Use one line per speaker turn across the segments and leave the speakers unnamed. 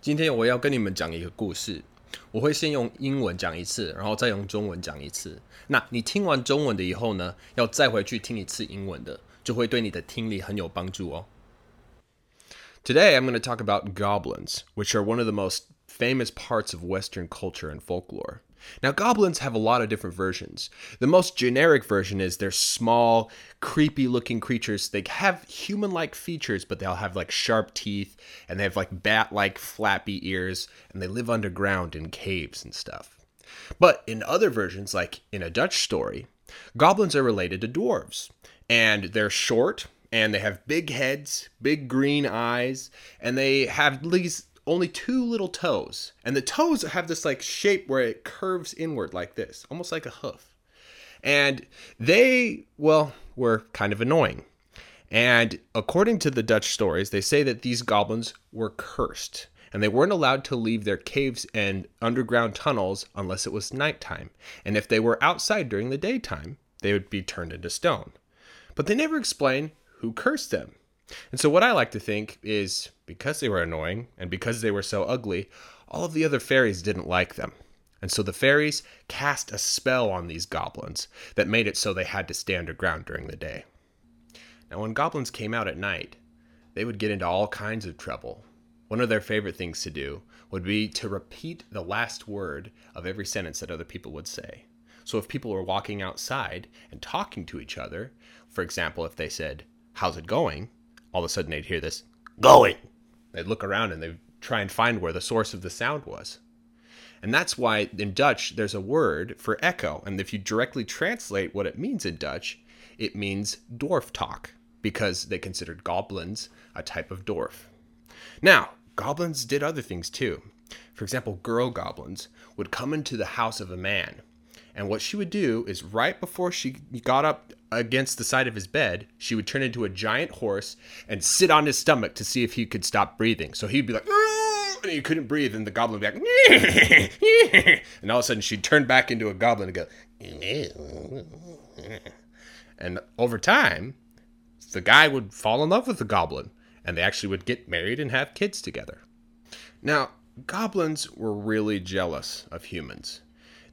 今天我要跟你们讲一个故事，我会先用英文讲一次，然后再用中文讲一次。那你听完中文的以后呢，要再回去听一次英文的，就会对你的听力很有帮助哦。Today I'm going to talk about goblins, which are one of the most famous parts of Western culture and folklore. Now, goblins have a lot of different versions. The most generic version is they're small, creepy looking creatures. They have human like features, but they'll have like sharp teeth and they have like bat like flappy ears and they live underground in caves and stuff. But in other versions, like in a Dutch story, goblins are related to dwarves and they're short and they have big heads, big green eyes, and they have these only two little toes. And the toes have this like shape where it curves inward like this, almost like a hoof. And they, well, were kind of annoying. And according to the Dutch stories, they say that these goblins were cursed and they weren't allowed to leave their caves and underground tunnels unless it was nighttime. And if they were outside during the daytime, they would be turned into stone. But they never explain who cursed them. And so, what I like to think is because they were annoying and because they were so ugly, all of the other fairies didn't like them. And so the fairies cast a spell on these goblins that made it so they had to stay underground during the day. Now, when goblins came out at night, they would get into all kinds of trouble. One of their favorite things to do would be to repeat the last word of every sentence that other people would say. So if people were walking outside and talking to each other, for example, if they said, How's it going? All of a sudden they'd hear this going. They'd look around and they'd try and find where the source of the sound was. And that's why in Dutch there's a word for echo. And if you directly translate what it means in Dutch, it means dwarf talk because they considered goblins a type of dwarf. Now, goblins did other things too. For example, girl goblins would come into the house of a man and what she would do is right before she got up against the side of his bed, she would turn into a giant horse and sit on his stomach to see if he could stop breathing. So he'd be like, and he couldn't breathe, and the goblin would be like, and all of a sudden she'd turn back into a goblin and go, and over time, the guy would fall in love with the goblin, and they actually would get married and have kids together. Now, goblins were really jealous of humans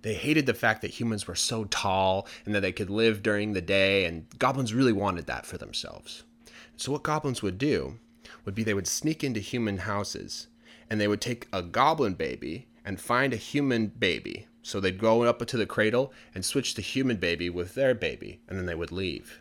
they hated the fact that humans were so tall and that they could live during the day, and goblins really wanted that for themselves. So, what goblins would do would be they would sneak into human houses and they would take a goblin baby and find a human baby. So, they'd go up to the cradle and switch the human baby with their baby, and then they would leave.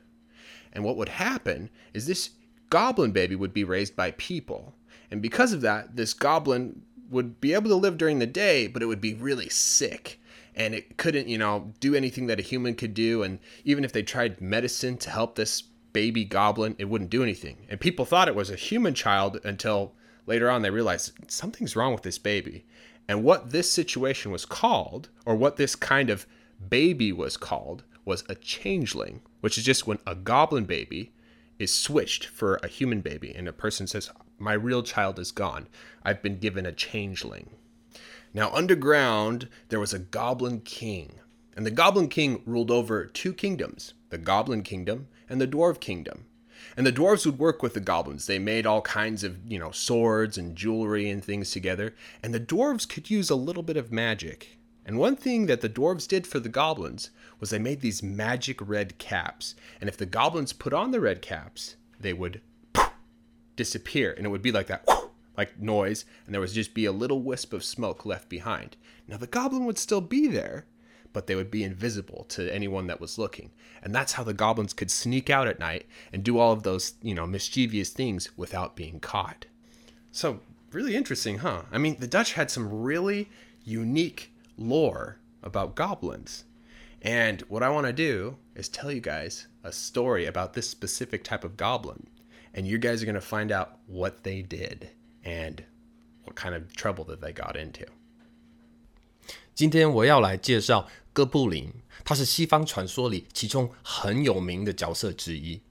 And what would happen is this goblin baby would be raised by people. And because of that, this goblin would be able to live during the day, but it would be really sick and it couldn't, you know, do anything that a human could do. And even if they tried medicine to help this baby goblin, it wouldn't do anything. And people thought it was a human child until later on they realized something's wrong with this baby. And what this situation was called, or what this kind of baby was called, was a changeling, which is just when a goblin baby is switched for a human baby and a person says, My real child is gone. I've been given a changeling. Now, underground, there was a goblin king, and the goblin king ruled over two kingdoms the goblin kingdom and the dwarf kingdom. And the dwarves would work with the goblins. They made all kinds of, you know, swords and jewelry and things together. And the dwarves could use a little bit of magic. And one thing that the dwarves did for the goblins was they made these magic red caps. And if the goblins put on the red caps, they would disappear. And it would be like that like noise, and there would just be a little wisp of smoke left behind. Now, the goblin would still be there, but they would be invisible to anyone that was looking. And that's how the goblins could sneak out at night and do all of those, you know, mischievous things without being caught. So, really interesting, huh? I mean, the Dutch had some really unique lore about goblins. And what I want to do is tell you guys a story about this specific type of goblin. And you guys are going to find out what they did and what kind of trouble that they got into.
今天我要来介绍哥布林，他是西方传说里其中很有名的角色之一。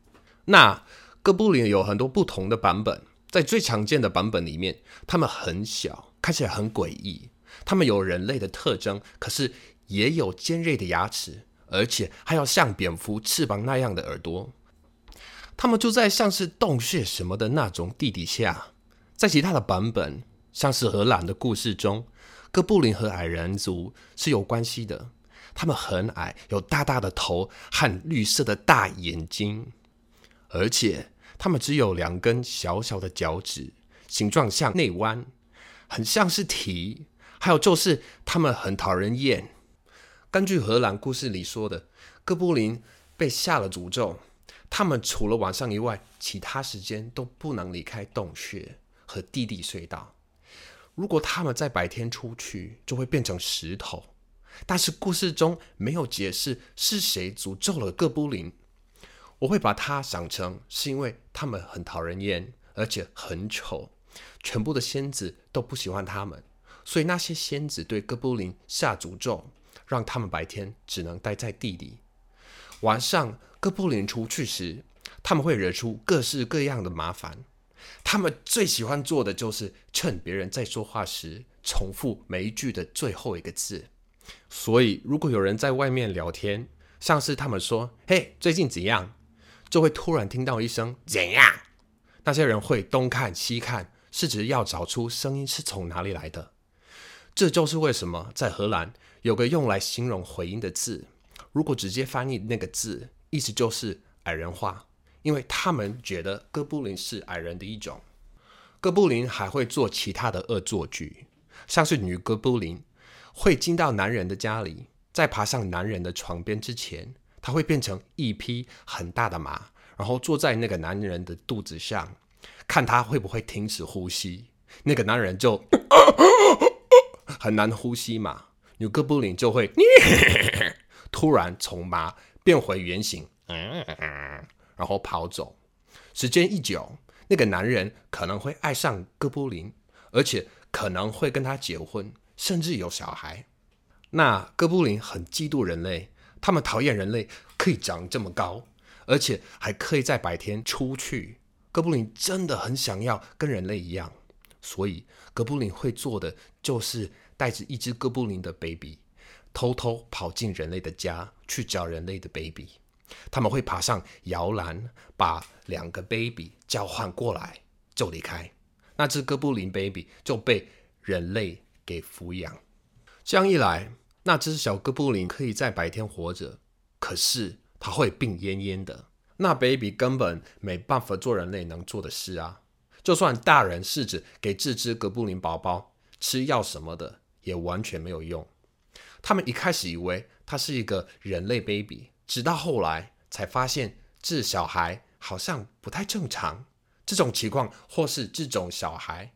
那哥布林有很多不同的版本，在最常见的版本里面，他们很小，看起来很诡异。他们有人类的特征，可是也有尖锐的牙齿，而且还有像蝙蝠翅膀那样的耳朵。他们就在像是洞穴什么的那种地底下。在其他的版本，像是荷兰的故事中，哥布林和矮人族是有关系的。他们很矮，有大大的头和绿色的大眼睛，而且他们只有两根小小的脚趾，形状像内弯，很像是蹄。还有就是他们很讨人厌。根据荷兰故事里说的，哥布林被下了诅咒，他们除了晚上以外，其他时间都不能离开洞穴和地底隧道。如果他们在白天出去，就会变成石头。但是故事中没有解释是谁诅咒了哥布林，我会把它想成是因为他们很讨人厌，而且很丑，全部的仙子都不喜欢他们，所以那些仙子对哥布林下诅咒，让他们白天只能待在地里，晚上哥布林出去时，他们会惹出各式各样的麻烦。他们最喜欢做的就是趁别人在说话时，重复每一句的最后一个字。所以，如果有人在外面聊天，像是他们说“嘿，最近怎样”，就会突然听到一声“怎样”，那些人会东看西看，是指要找出声音是从哪里来的。这就是为什么在荷兰有个用来形容回音的字，如果直接翻译那个字，意思就是矮人话，因为他们觉得哥布林是矮人的一种。哥布林还会做其他的恶作剧，像是女哥布林。会进到男人的家里，在爬上男人的床边之前，他会变成一匹很大的马，然后坐在那个男人的肚子上，看他会不会停止呼吸。那个男人就 很难呼吸嘛，女哥布林就会 突然从马变回原形，然后跑走。时间一久，那个男人可能会爱上哥布林，而且可能会跟他结婚。甚至有小孩。那哥布林很嫉妒人类，他们讨厌人类可以长这么高，而且还可以在白天出去。哥布林真的很想要跟人类一样，所以哥布林会做的就是带着一只哥布林的 baby，偷偷跑进人类的家去找人类的 baby。他们会爬上摇篮，把两个 baby 交换过来，就离开。那只哥布林 baby 就被人类。给抚养，这样一来，那只小哥布林可以在白天活着，可是他会病恹恹的。那 baby 根本没办法做人类能做的事啊！就算大人试着给这只哥布林宝宝吃药什么的，也完全没有用。他们一开始以为他是一个人类 baby，直到后来才发现这小孩好像不太正常。这种情况或是这种小孩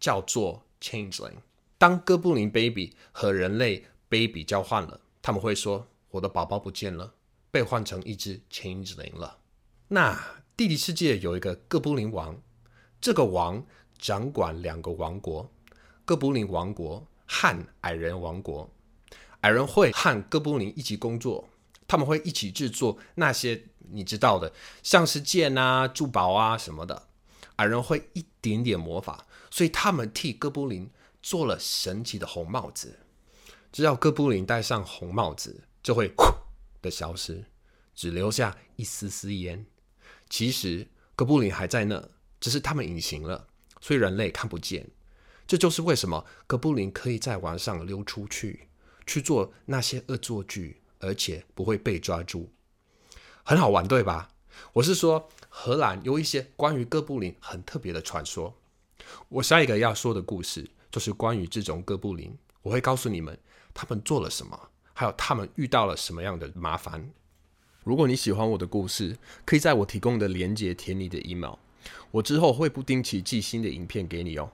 叫做 changeling。当哥布林 baby 和人类 baby 交换了，他们会说：“我的宝宝不见了，被换成一只 changeling 了。”那地理世界有一个哥布林王，这个王掌管两个王国：哥布林王国和矮人王国。矮人会和哥布林一起工作，他们会一起制作那些你知道的，像是剑啊、珠宝啊什么的。矮人会一点点魔法，所以他们替哥布林。做了神奇的红帽子，只要哥布林戴上红帽子，就会呼的消失，只留下一丝丝烟。其实哥布林还在那，只是他们隐形了，所以人类看不见。这就是为什么哥布林可以在晚上溜出去，去做那些恶作剧，而且不会被抓住。很好玩，对吧？我是说，荷兰有一些关于哥布林很特别的传说。我下一个要说的故事。就是关于这种哥布林，我会告诉你们他们做了什么，还有他们遇到了什么样的麻烦。如果你喜欢我的故事，可以在我提供的链接填你的 email，我之后会不定期寄新的影片给你哦。